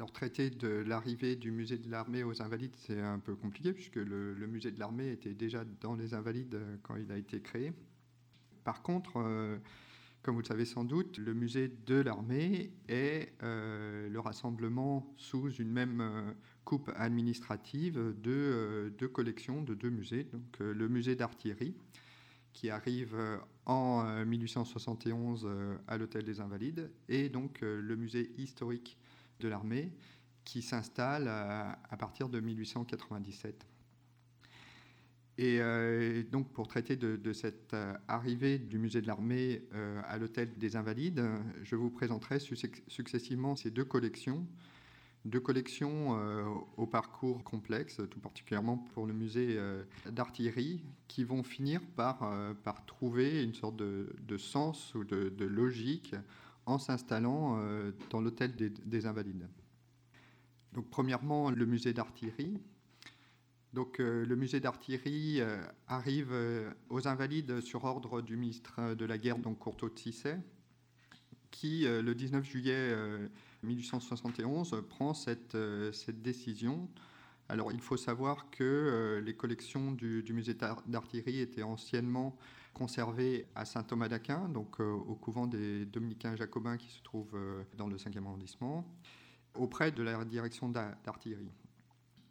alors, traiter de l'arrivée du musée de l'armée aux Invalides, c'est un peu compliqué, puisque le, musée de l'armée était déjà dans les Invalides euh, quand il a été créé. Par contre, euh, comme vous le savez sans doute, le musée de l'armée est euh, le rassemblement sous une même coupe administrative de deux collections de deux musées. Donc, le musée d'artillerie, qui arrive en 1871 à l'Hôtel des Invalides, et donc le musée historique de l'armée qui s'installe euh, à, partir de 1897. Et euh, donc, pour traiter de, cette euh, arrivée du musée de l'armée à l'hôtel des Invalides, je vous présenterai successivement ces deux collections, deux collections au parcours complexe, tout particulièrement pour le musée d'artillerie, qui vont finir par, par trouver une sorte de, sens ou de, de logique en s'installant euh, dans l'hôtel des, Invalides. Donc, premièrement, le musée d'artillerie. Donc, euh, le musée d'artillerie euh, arrive aux Invalides sur ordre du ministre de la Guerre, donc Courtauld de Cissé, qui, le 19 juillet 1871, prend cette, cette décision alors il faut savoir que les collections du, musée d'artillerie étaient anciennement conservé à Saint-Thomas d'Aquin, donc euh, au couvent des dominicains jacobins qui se trouve euh, dans le 5e arrondissement, auprès de la direction d'artillerie.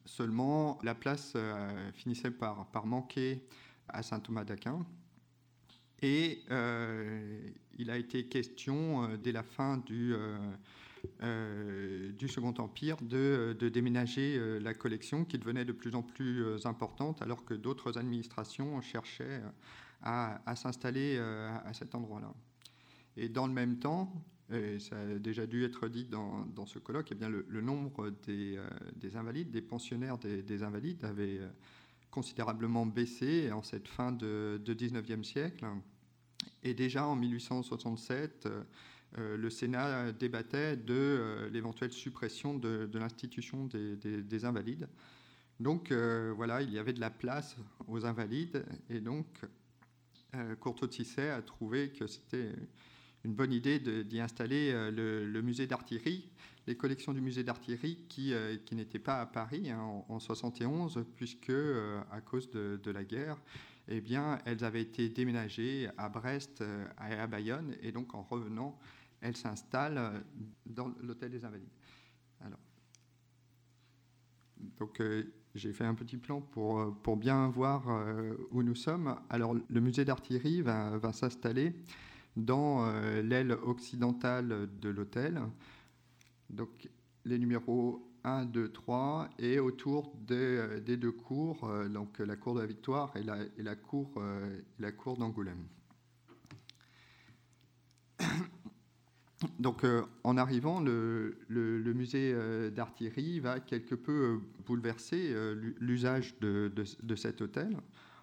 Seulement, la place euh, finissait par, par, manquer à Saint-Thomas d'Aquin. Et il a été question, dès la fin du, du Second Empire, de, déménager la collection qui devenait de plus en plus importante alors que d'autres administrations cherchaient à, s'installer euh, à cet endroit-là. Et dans le même temps, et ça a déjà dû être dit dans, ce colloque, eh bien le, nombre des, euh, des, invalides, des pensionnaires des, invalides avait euh, considérablement baissé en cette fin de, de 19e siècle. Et déjà en 1867, le Sénat débattait de l'éventuelle suppression de, l'institution des, des, invalides. Donc voilà, il y avait de la place aux invalides et donc euh, Courtauld Tisset a trouvé que c'était une bonne idée d'y installer euh, le, musée d'artillerie, les collections du musée d'artillerie qui, euh, n'étaient pas à Paris hein, en, 1971, 71, puisque à cause de, la guerre, eh bien, elles avaient été déménagées à Brest et à Bayonne, et donc en revenant, elles s'installent dans l'hôtel des Invalides. Donc, j'ai fait un petit plan pour, euh, bien voir euh, où nous sommes. Alors, le musée d'artillerie va, s'installer dans euh, l'aile occidentale de l'hôtel. Donc, les numéros 1, 2, 3, et autour des, deux cours, donc la cour de la Victoire et la cour d'Angoulême. Donc, euh, en arrivant, le, musée euh, d'artillerie va quelque peu euh, bouleverser l'usage de, cet hôtel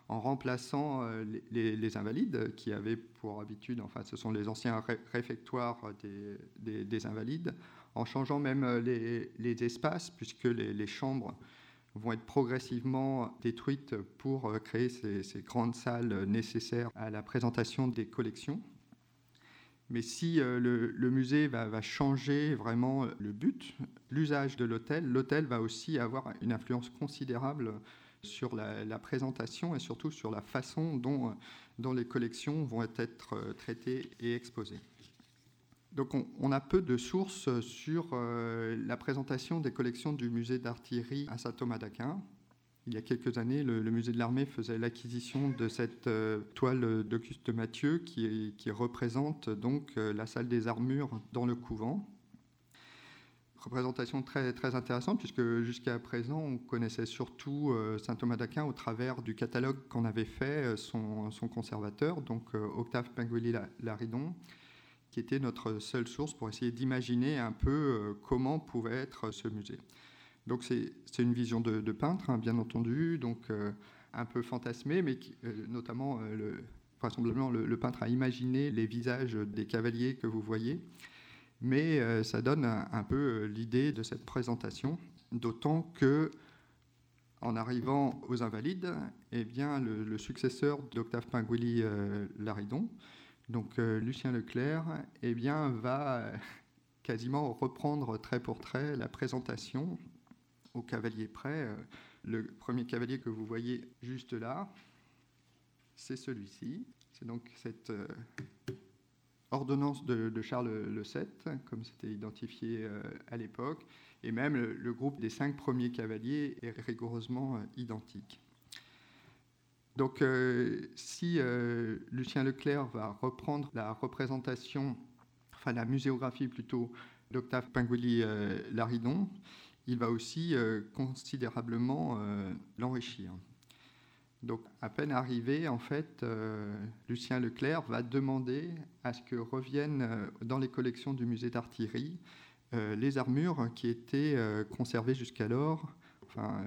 en remplaçant les, invalides qui avaient pour habitude, enfin, ce sont les anciens réfectoires des, invalides, en changeant même les, espaces, puisque les, chambres vont être progressivement détruites pour créer ces grandes salles nécessaires à la présentation des collections. Mais si euh, le, musée va, changer vraiment euh, le but, l'usage de l'hôtel, l'hôtel va aussi avoir une influence considérable sur la, présentation et surtout sur la façon dont, euh, dont, les collections vont être traitées et exposées. Donc on, a peu de sources sur la présentation des collections du musée d'artillerie à Saint-Thomas d'Aquin. Il y a quelques années, le, musée de l'armée faisait l'acquisition de cette euh, toile d'Auguste Mathieu qui, représente donc euh, la salle des armures dans le couvent. Représentation très, intéressante puisque jusqu'à présent on connaissait surtout euh, saint Thomas d'Aquin au travers du catalogue qu'en avait fait son, conservateur, donc Octave Pinguili-Laridon, qui était notre seule source pour essayer d'imaginer un peu comment pouvait être ce musée. Donc c'est une vision de, peintre, hein, bien entendu, donc euh, un peu fantasmée, mais euh, notamment, euh, le, vraisemblablement, le, peintre a imaginé les visages des cavaliers que vous voyez, mais ça donne un, peu l'idée de cette présentation, d'autant que en arrivant aux Invalides, eh bien, le, successeur d'Octave Pinguili Laridon, donc Lucien Leclerc, eh bien, va quasiment reprendre trait pour trait la présentation au cavalier près. Le premier cavalier que vous voyez juste là, c'est celui-ci. C'est donc cette euh, ordonnance de, Charles le VII, comme c'était identifié euh, à l'époque, et même le, groupe des cinq premiers cavaliers est rigoureusement euh, identique. Donc si Lucien Leclerc va reprendre la représentation, enfin la muséographie plutôt, d'Octave Pinguili-Laridon, il va aussi considérablement l'enrichir. Donc, à peine arrivé, en fait, euh, Lucien Leclerc va demander à ce que reviennent euh, dans les collections du musée d'artillerie euh, les armures qui étaient conservées jusqu'alors, enfin,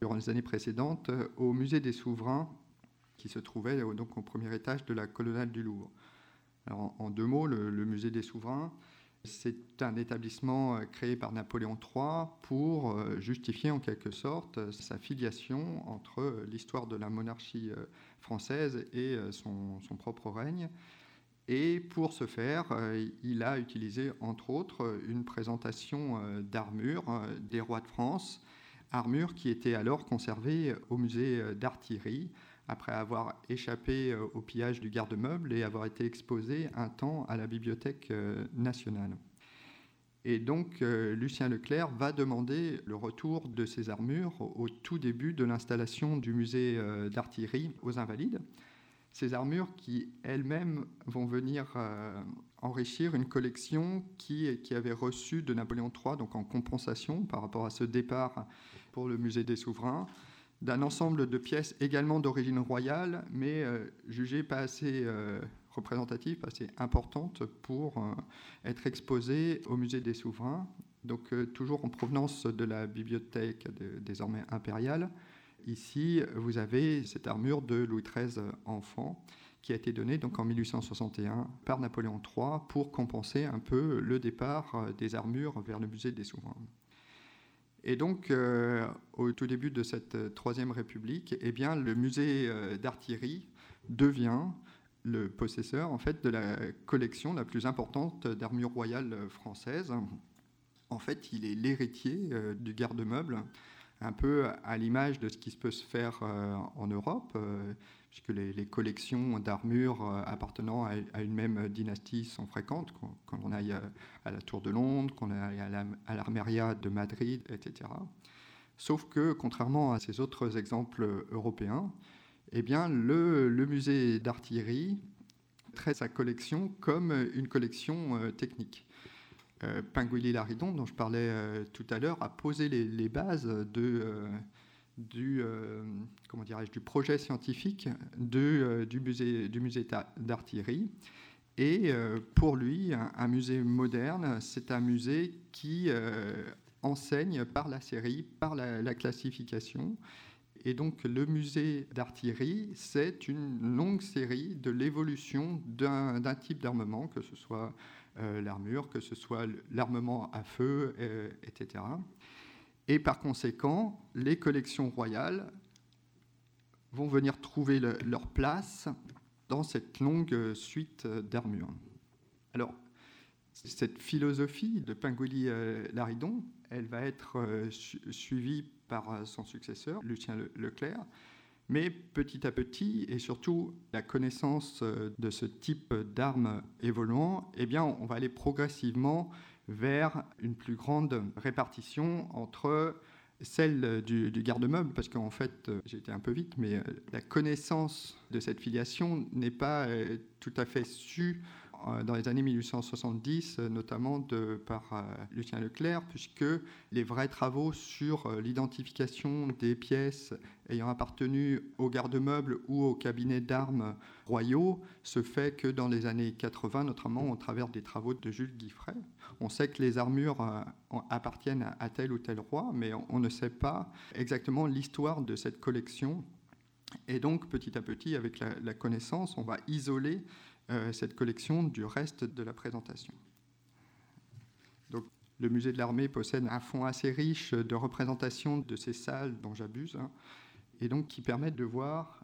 durant les années précédentes, au musée des souverains, qui se trouvait donc au premier étage de la colonnade du Louvre. Alors, en, deux mots, le musée des souverains, c'est un établissement euh, créé par Napoléon III pour euh, justifier en quelque sorte euh, sa filiation entre l'histoire de la monarchie française et son, propre règne. Et pour ce faire, il a utilisé entre autres une présentation d'armures des rois de France, armures qui étaient alors conservées au musée d'artillerie après avoir échappé euh, au pillage du garde-meuble et avoir été exposé un temps à la Bibliothèque euh, nationale. Et donc, euh, Lucien Leclerc va demander le retour de ces armures au tout début de l'installation du musée d'artillerie aux Invalides. Ces armures qui elles-mêmes vont venir enrichir une collection qui, qui avait reçu de Napoléon III, donc en compensation par rapport à ce départ pour le musée des souverains, d'un ensemble de pièces également d'origine royale, mais euh, jugées pas assez euh, représentatives, pas assez importantes pour euh, être exposées au musée des souverains, donc toujours en provenance de la bibliothèque désormais impériale. Ici, vous avez cette armure de Louis XIII enfant qui a été donnée donc en 1861 par Napoléon III pour compenser un peu le départ des armures vers le musée des souverains. Et donc, euh, au tout début de cette euh, Troisième République, eh bien, le musée euh, d'artillerie devient le possesseur en fait, de la collection la plus importante d'armures royales françaises. En fait, il est l'héritier du garde-meuble, un peu à l'image de ce qui peut se faire en Europe puisque les, collections d'armures euh, appartenant à, une même dynastie sont fréquentes, quand, on aille à, la Tour de Londres, qu'on aille à l'Armeria de Madrid, etc. Sauf que, contrairement à ces autres exemples européens, eh bien, le, musée d'artillerie traite sa collection comme une collection euh, technique. Euh, Pinguili-Laridon, dont je parlais euh, tout à l'heure, a posé les, bases de du, euh, comment du projet scientifique euh, du musée, du musée d'artillerie. Et euh, pour lui, un, musée moderne, c'est un musée qui enseigne par la série, par la, classification. Et donc le musée d'artillerie, c'est une longue série de l'évolution d'un type d'armement, que ce soit l'armure, que ce soit l'armement à feu, etc. Et par conséquent, les collections royales vont venir trouver leur place dans cette longue suite d'armures. Alors, cette philosophie de Pinguili-Laridon, elle va être euh, suivie par euh, son successeur, Lucien Leclerc, mais petit à petit, et surtout la connaissance euh, de ce type d'armes évoluant, eh bien, on va aller progressivement vers une plus grande répartition entre celle du, garde-meuble, parce qu'en fait, euh, j'ai été un peu vite, mais euh, la connaissance de cette filiation n'est pas tout à fait su dans les années 1870, notamment de, par Lucien Leclerc, puisque les vrais travaux sur l'identification des pièces ayant appartenu au garde-meuble ou au cabinet d'armes royaux se fait que dans les années 80, notamment au travers des travaux de Jules Guiffret. On sait que les armures euh, appartiennent à tel ou tel roi, mais on ne sait pas exactement l'histoire de cette collection. Et donc, petit à petit, avec la, connaissance, on va isoler euh, cette collection du reste de la présentation. Donc, le musée de l'armée possède un fonds assez riche de représentations de ces salles dont j'abuse, hein, et donc qui permettent de voir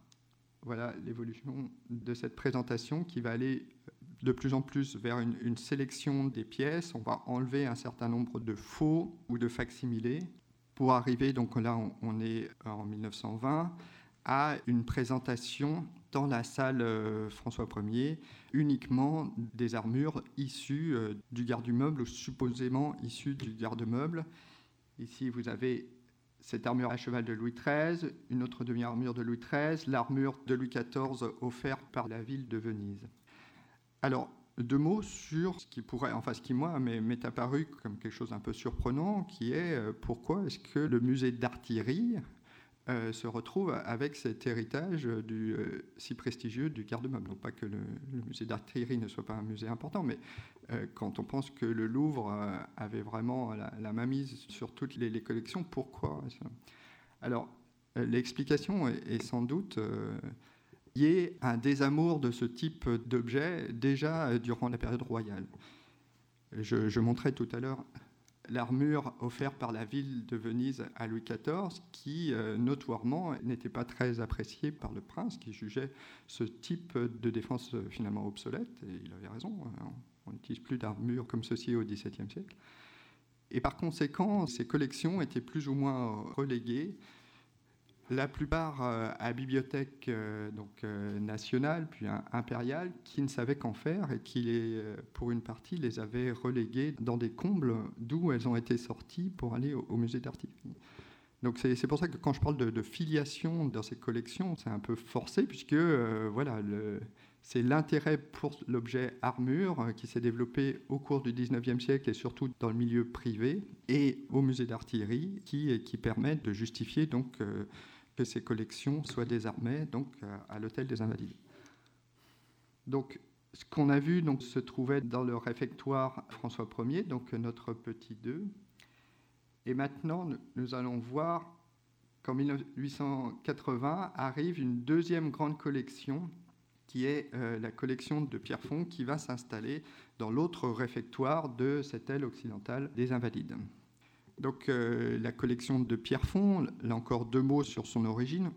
voilà l'évolution de cette présentation qui va aller de plus en plus vers une, sélection des pièces. On va enlever un certain nombre de faux ou de facsimilés pour arriver, donc là on, est en 1920, à une présentation dans la salle euh, François Ier uniquement des armures issues euh, du garde-meuble ou supposément issues du garde-meuble. Ici vous avez cette armure à cheval de Louis XIII, une autre demi-armure de Louis XIII, l'armure de Louis XIV offerte par la ville de Venise. Alors, deux mots sur ce qui pourrait, enfin ce qui moi m'est apparu comme quelque chose un peu surprenant, qui est euh, pourquoi est-ce que le musée d'artillerie euh, se retrouve avec cet héritage du, euh, si prestigieux du garde-meuble. Non pas que le, musée d'artillerie ne soit pas un musée important, mais quand on pense que le Louvre avait vraiment la, mainmise sur toutes les, collections, pourquoi Alors, l'explication est, sans doute y ait un désamour de ce type d'objet déjà euh, durant la période royale. Je, montrais tout à l'heure l'armure offerte par la ville de Venise à Louis XIV, qui euh, notoirement n'était pas très appréciée par le prince, qui jugeait ce type de défense euh, finalement obsolète, et il avait raison, hein. on n'utilise plus d'armure comme ceci au XVIIe siècle. Et par conséquent, ces collections étaient plus ou moins reléguées la plupart euh, à bibliothèque euh, donc, euh, nationale, puis impériale, qui ne savaient qu'en faire et qui, les, pour une partie, les avaient reléguées dans des combles d'où elles ont été sorties pour aller au, musée d'artillerie. Donc c'est pour ça que quand je parle de, filiation dans ces collections, c'est un peu forcé, puisque voilà, c'est l'intérêt pour l'objet armure qui s'est développé au cours du 19e siècle et surtout dans le milieu privé et au musée d'artillerie qui, qui permet de justifier donc que ces collections soient désarmées donc, euh, à l'hôtel des Invalides. Donc, ce qu'on a vu donc, se trouvait dans le réfectoire François Ier, donc notre petit 2. Et maintenant, nous allons voir qu'en 1880 arrive une deuxième grande collection qui est euh, la collection de Pierrefonds qui va s'installer dans l'autre réfectoire de cette aile occidentale des Invalides. Donc euh, la collection de Pierrefonds, là encore deux mots sur son origine.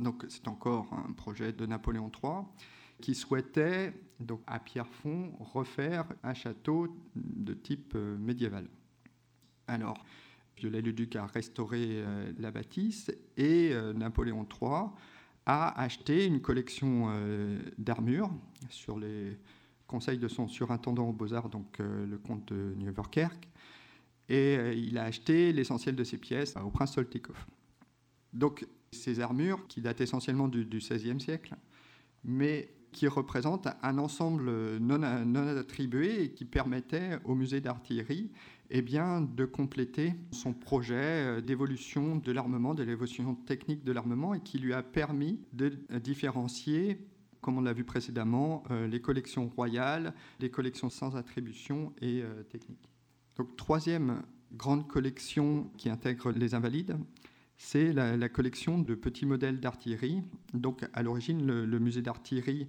Donc c'est encore un projet de Napoléon III qui souhaitait donc à Pierrefonds refaire un château de type euh, médiéval. Alors Viollet-le-Duc a restauré euh, la bâtisse et Napoléon III a acheté une collection d'armures sur les conseils de son surintendant aux beaux-arts, donc le comte de Nieuwerkerk, et euh, il a acheté l'essentiel de ses pièces au prince Soltykov. Donc ces armures qui datent essentiellement du, XVIe siècle, mais qui représentent un ensemble non, attribué et qui permettait au musée d'artillerie eh bien, de compléter son projet euh, d'évolution de l'armement, de l'évolution technique de l'armement, et qui lui a permis de différencier, comme on l'a vu précédemment, euh, les collections royales, les collections sans attribution et techniques. Troisième grande collection qui intègre les invalides, c'est la, collection de petits modèles d'artillerie. Donc, à l'origine, le, musée d'artillerie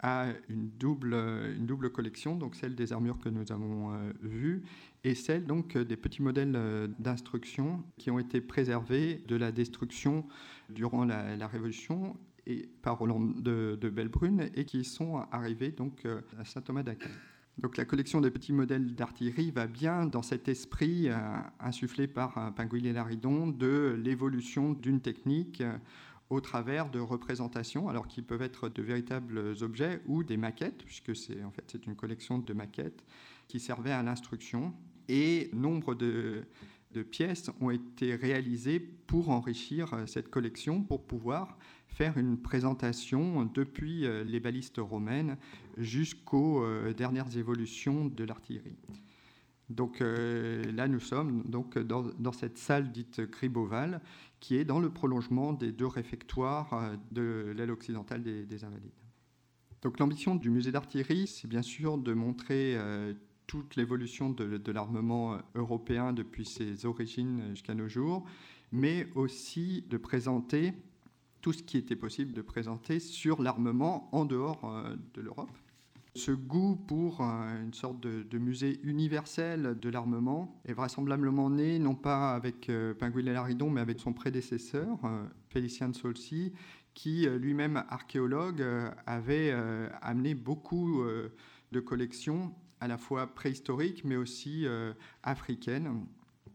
a une double, collection, donc celle des armures que nous avons euh, vues et celle donc des petits modèles euh, d'instruction qui ont été préservés de la destruction durant la, Révolution et par Roland de, de Bellebrune et qui sont arrivés donc euh, à Saint Thomas d'Aquin. Donc la collection des petits modèles d'artillerie va bien dans cet esprit euh, insufflé par euh, Pinguil et Laridon de l'évolution d'une technique euh, au travers de représentations, alors qui peuvent être de véritables objets ou des maquettes, puisque c'est en fait c'est une collection de maquettes qui servaient à l'instruction. Et nombre de, de pièces ont été réalisées pour enrichir cette collection, pour pouvoir faire une présentation depuis euh, les balistes romaines jusqu'aux euh, dernières évolutions de l'artillerie. Donc euh, là, nous sommes donc dans, cette salle dite Griboval, qui est dans le prolongement des deux réfectoires de l'aile occidentale des, Invalides. Donc l'ambition du musée d'artillerie, c'est bien sûr de montrer toute l'évolution de, l'armement européen depuis ses origines jusqu'à nos jours, mais aussi de présenter tout ce qui était possible de présenter sur l'armement en dehors euh, de l'Europe. Ce goût pour euh, une sorte de, musée universel de l'armement est vraisemblablement né non pas avec euh, Pinguil et Laridon, mais avec son prédécesseur, Félicien de Solcy, qui lui-même archéologue avait amené beaucoup de collections à la fois préhistoriques mais aussi africaines.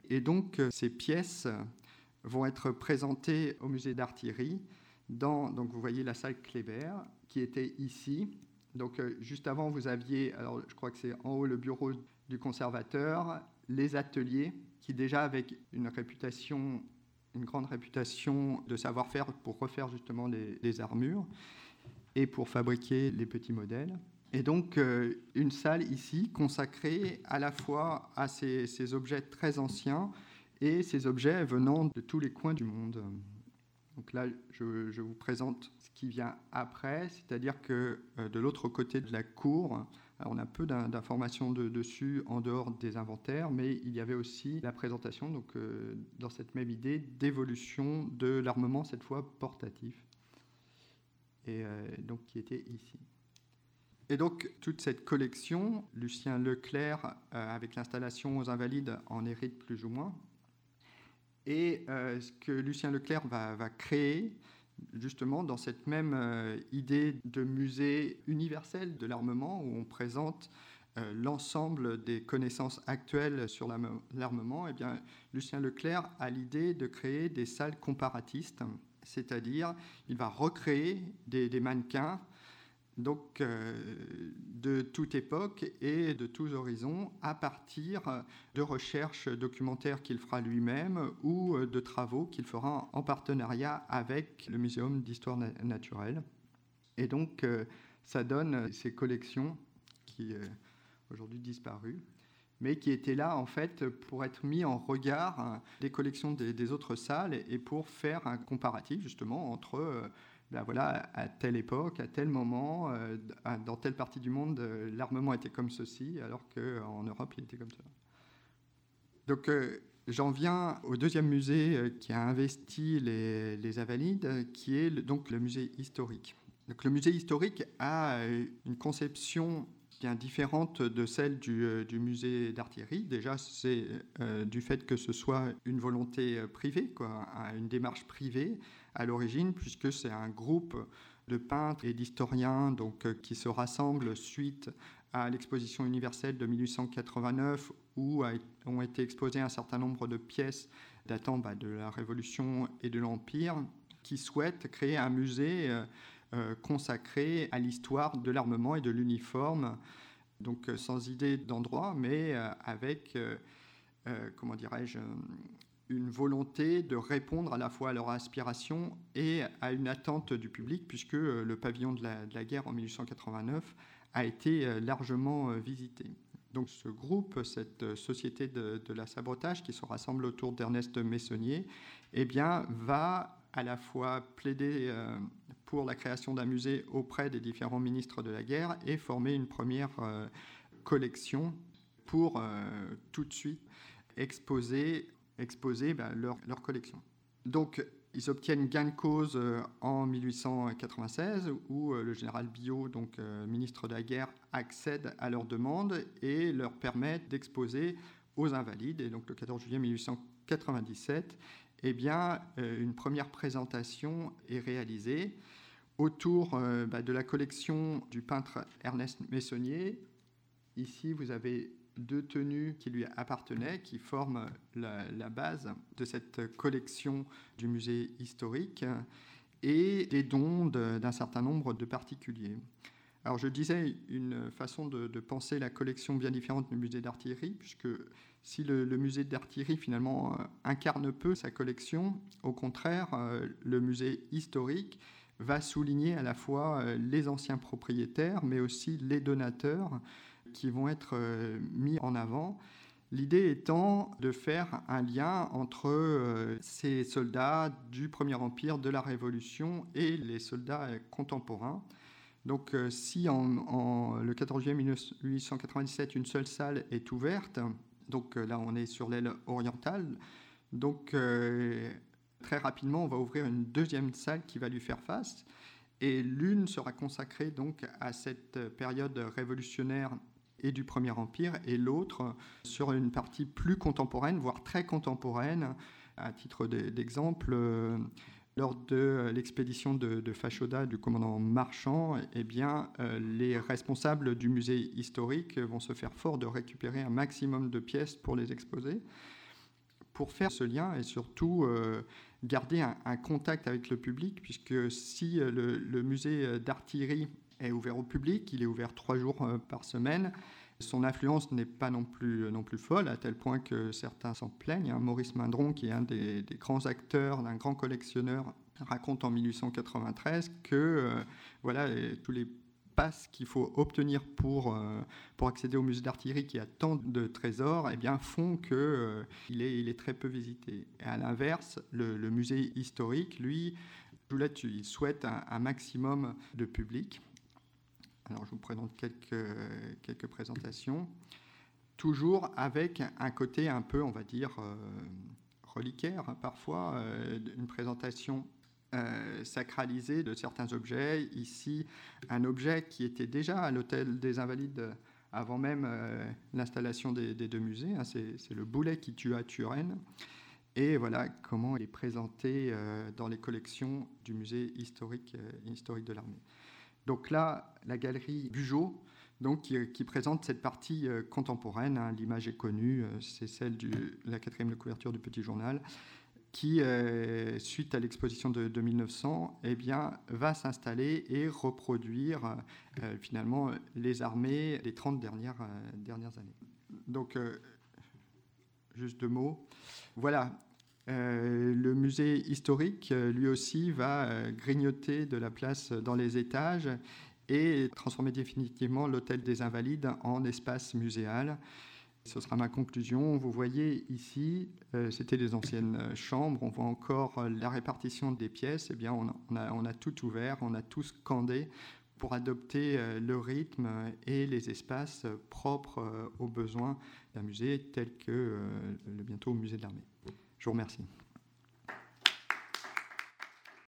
Et donc ces pièces vont être présentées au musée d'artillerie dans, donc vous voyez la salle Kléber qui était ici. Donc juste avant, vous aviez, alors je crois que c'est en haut le bureau du conservateur, les ateliers qui déjà avec une réputation, une grande réputation de savoir-faire pour refaire justement les, armures et pour fabriquer les petits modèles. Et donc euh, une salle ici consacrée à la fois à ces, objets très anciens et ces objets venant de tous les coins du monde. Donc là, je, vous présente ce qui vient après, c'est-à-dire que euh, de l'autre côté de la cour, on a peu d'informations dessus en dehors des inventaires, mais il y avait aussi la présentation, donc, euh, dans cette même idée, d'évolution de l'armement, cette fois portatif, et donc qui était ici. Et donc, toute cette collection, Lucien Leclerc, euh, avec l'installation aux Invalides, en hérite plus ou moins. Et ce que Lucien Leclerc va, créer, justement dans cette même euh, idée de musée universel de l'armement où on présente euh, l'ensemble des connaissances actuelles sur l'armement, eh bien, Lucien Leclerc a l'idée de créer des salles comparatistes, c'est-à-dire il va recréer des mannequins donc euh, de toute époque et de tous horizons, à partir de recherches documentaires qu'il fera lui-même ou de travaux qu'il fera en partenariat avec le Muséum d'histoire naturelle. Et donc, euh, ça donne ces collections qui, euh, aujourd'hui disparues, mais qui étaient là en fait pour être mis en regard des collections des, des autres salles et pour faire un comparatif justement entre ben voilà, à telle époque, à tel moment, euh, dans telle partie du monde, euh, l'armement était comme ceci, alors qu'en Europe, il était comme ça. Donc, euh, j'en viens au deuxième musée qui a investi les, les Avalides, qui est donc le musée historique. Donc, le musée historique a une conception bien différente de celle du, du musée d'artillerie. Déjà, c'est du fait que ce soit une volonté privée, quoi, une démarche privée à l'origine, puisque c'est un groupe de peintres et d'historiens donc, euh, qui se rassemblent suite à l'exposition universelle de 1889, où ont été exposées un certain nombre de pièces datant bah, de la Révolution et de l'Empire, qui souhaitent créer un musée euh, euh, consacré à l'histoire de l'armement et de l'uniforme, donc sans idée d'endroit, mais avec, comment dirais-je, une volonté de répondre à la fois à leur aspiration et à une attente du public, puisque euh, le pavillon de la, guerre en 1889 a été euh, largement euh, visité. Donc ce groupe, cette société de, la sabotage qui se rassemble autour d'Ernest Messonnier, eh bien, va à la fois plaider pour la création d'un musée auprès des différents ministres de la guerre et former une première collection pour tout de suite exposer exposer ben, leur, collection. Donc, ils obtiennent gain de cause euh, en 1896, où euh, le général Biot, donc euh, ministre de la guerre, accède à leur demande et leur permet d'exposer aux invalides. Et donc, le 14 juillet 1897, eh bien, une première présentation est réalisée autour ben, de la collection du peintre Ernest Messonnier. Ici, vous avez deux tenues qui lui appartenaient, qui forment la, base de cette collection du musée historique, et des dons d'un certain nombre de particuliers. Alors je disais une façon de, penser la collection bien différente du musée d'artillerie, puisque si le, musée d'artillerie finalement euh, incarne peu sa collection, au contraire, euh, le musée historique va souligner à la fois euh, les anciens propriétaires, mais aussi les donateurs, qui vont être euh, mis en avant. L'idée étant de faire un lien entre euh, ces soldats du Premier Empire, de la Révolution et les soldats contemporains. Donc si en, le 14 juillet 1897, une seule salle est ouverte, donc là on est sur l'aile orientale, donc très rapidement on va ouvrir une deuxième salle qui va lui faire face. Et l'une sera consacrée donc à cette période révolutionnaire et du Premier Empire, et l'autre sur une partie plus contemporaine, voire très contemporaine. À titre d'exemple, euh, lors de l'expédition de, de, Fachoda du commandant Marchand, eh bien, les responsables du musée historique vont se faire fort de récupérer un maximum de pièces pour les exposer, pour faire ce lien et surtout garder un, contact avec le public, puisque si le, le musée d'artillerie est ouvert au public, il est ouvert trois jours par semaine, son influence n'est pas non plus, non plus folle, à tel point que certains s'en plaignent. Hein. Maurice Mindron, qui est un des, grands acteurs, un grand collectionneur, raconte en 1893 que euh, voilà, tous les passes qu'il faut obtenir pour, euh, pour accéder au musée d'artillerie qui a tant de trésors eh bien, font qu'il euh, est, il est très peu visité. Et à l'inverse, le, musée historique, lui, il souhaite un maximum de public. Alors, je vous présente quelques, quelques présentations, toujours avec un côté un peu, on va dire, euh, reliquaire parfois, euh, une présentation euh, sacralisée de certains objets. Ici, un objet qui était déjà à l'hôtel des Invalides avant même l'installation des, deux musées. Hein, c'est le boulet qui tua Turenne. Et voilà comment il est présenté dans les collections du musée historique, historique de l'armée. Donc là, la galerie Bugeaud, donc, qui, présente cette partie euh, contemporaine. Hein, l'image est connue, euh, c'est celle de la quatrième couverture du Petit Journal, qui, euh, suite à l'exposition de, 1900, eh bien, va s'installer et reproduire finalement les armées des 30 dernières, dernières années. Donc, juste deux mots. Voilà, euh, le musée historique, euh, lui aussi, va euh, grignoter de la place dans les étages et transformer définitivement l'hôtel des Invalides en espace muséal. Ce sera ma conclusion. Vous voyez ici, c'était des anciennes chambres. On voit encore la répartition des pièces. Eh bien, on a, on a, tout ouvert, on a tout scandé pour adopter le rythme et les espaces propres aux besoins d'un musée tel que le bientôt musée de l'armée. Je vous remercie.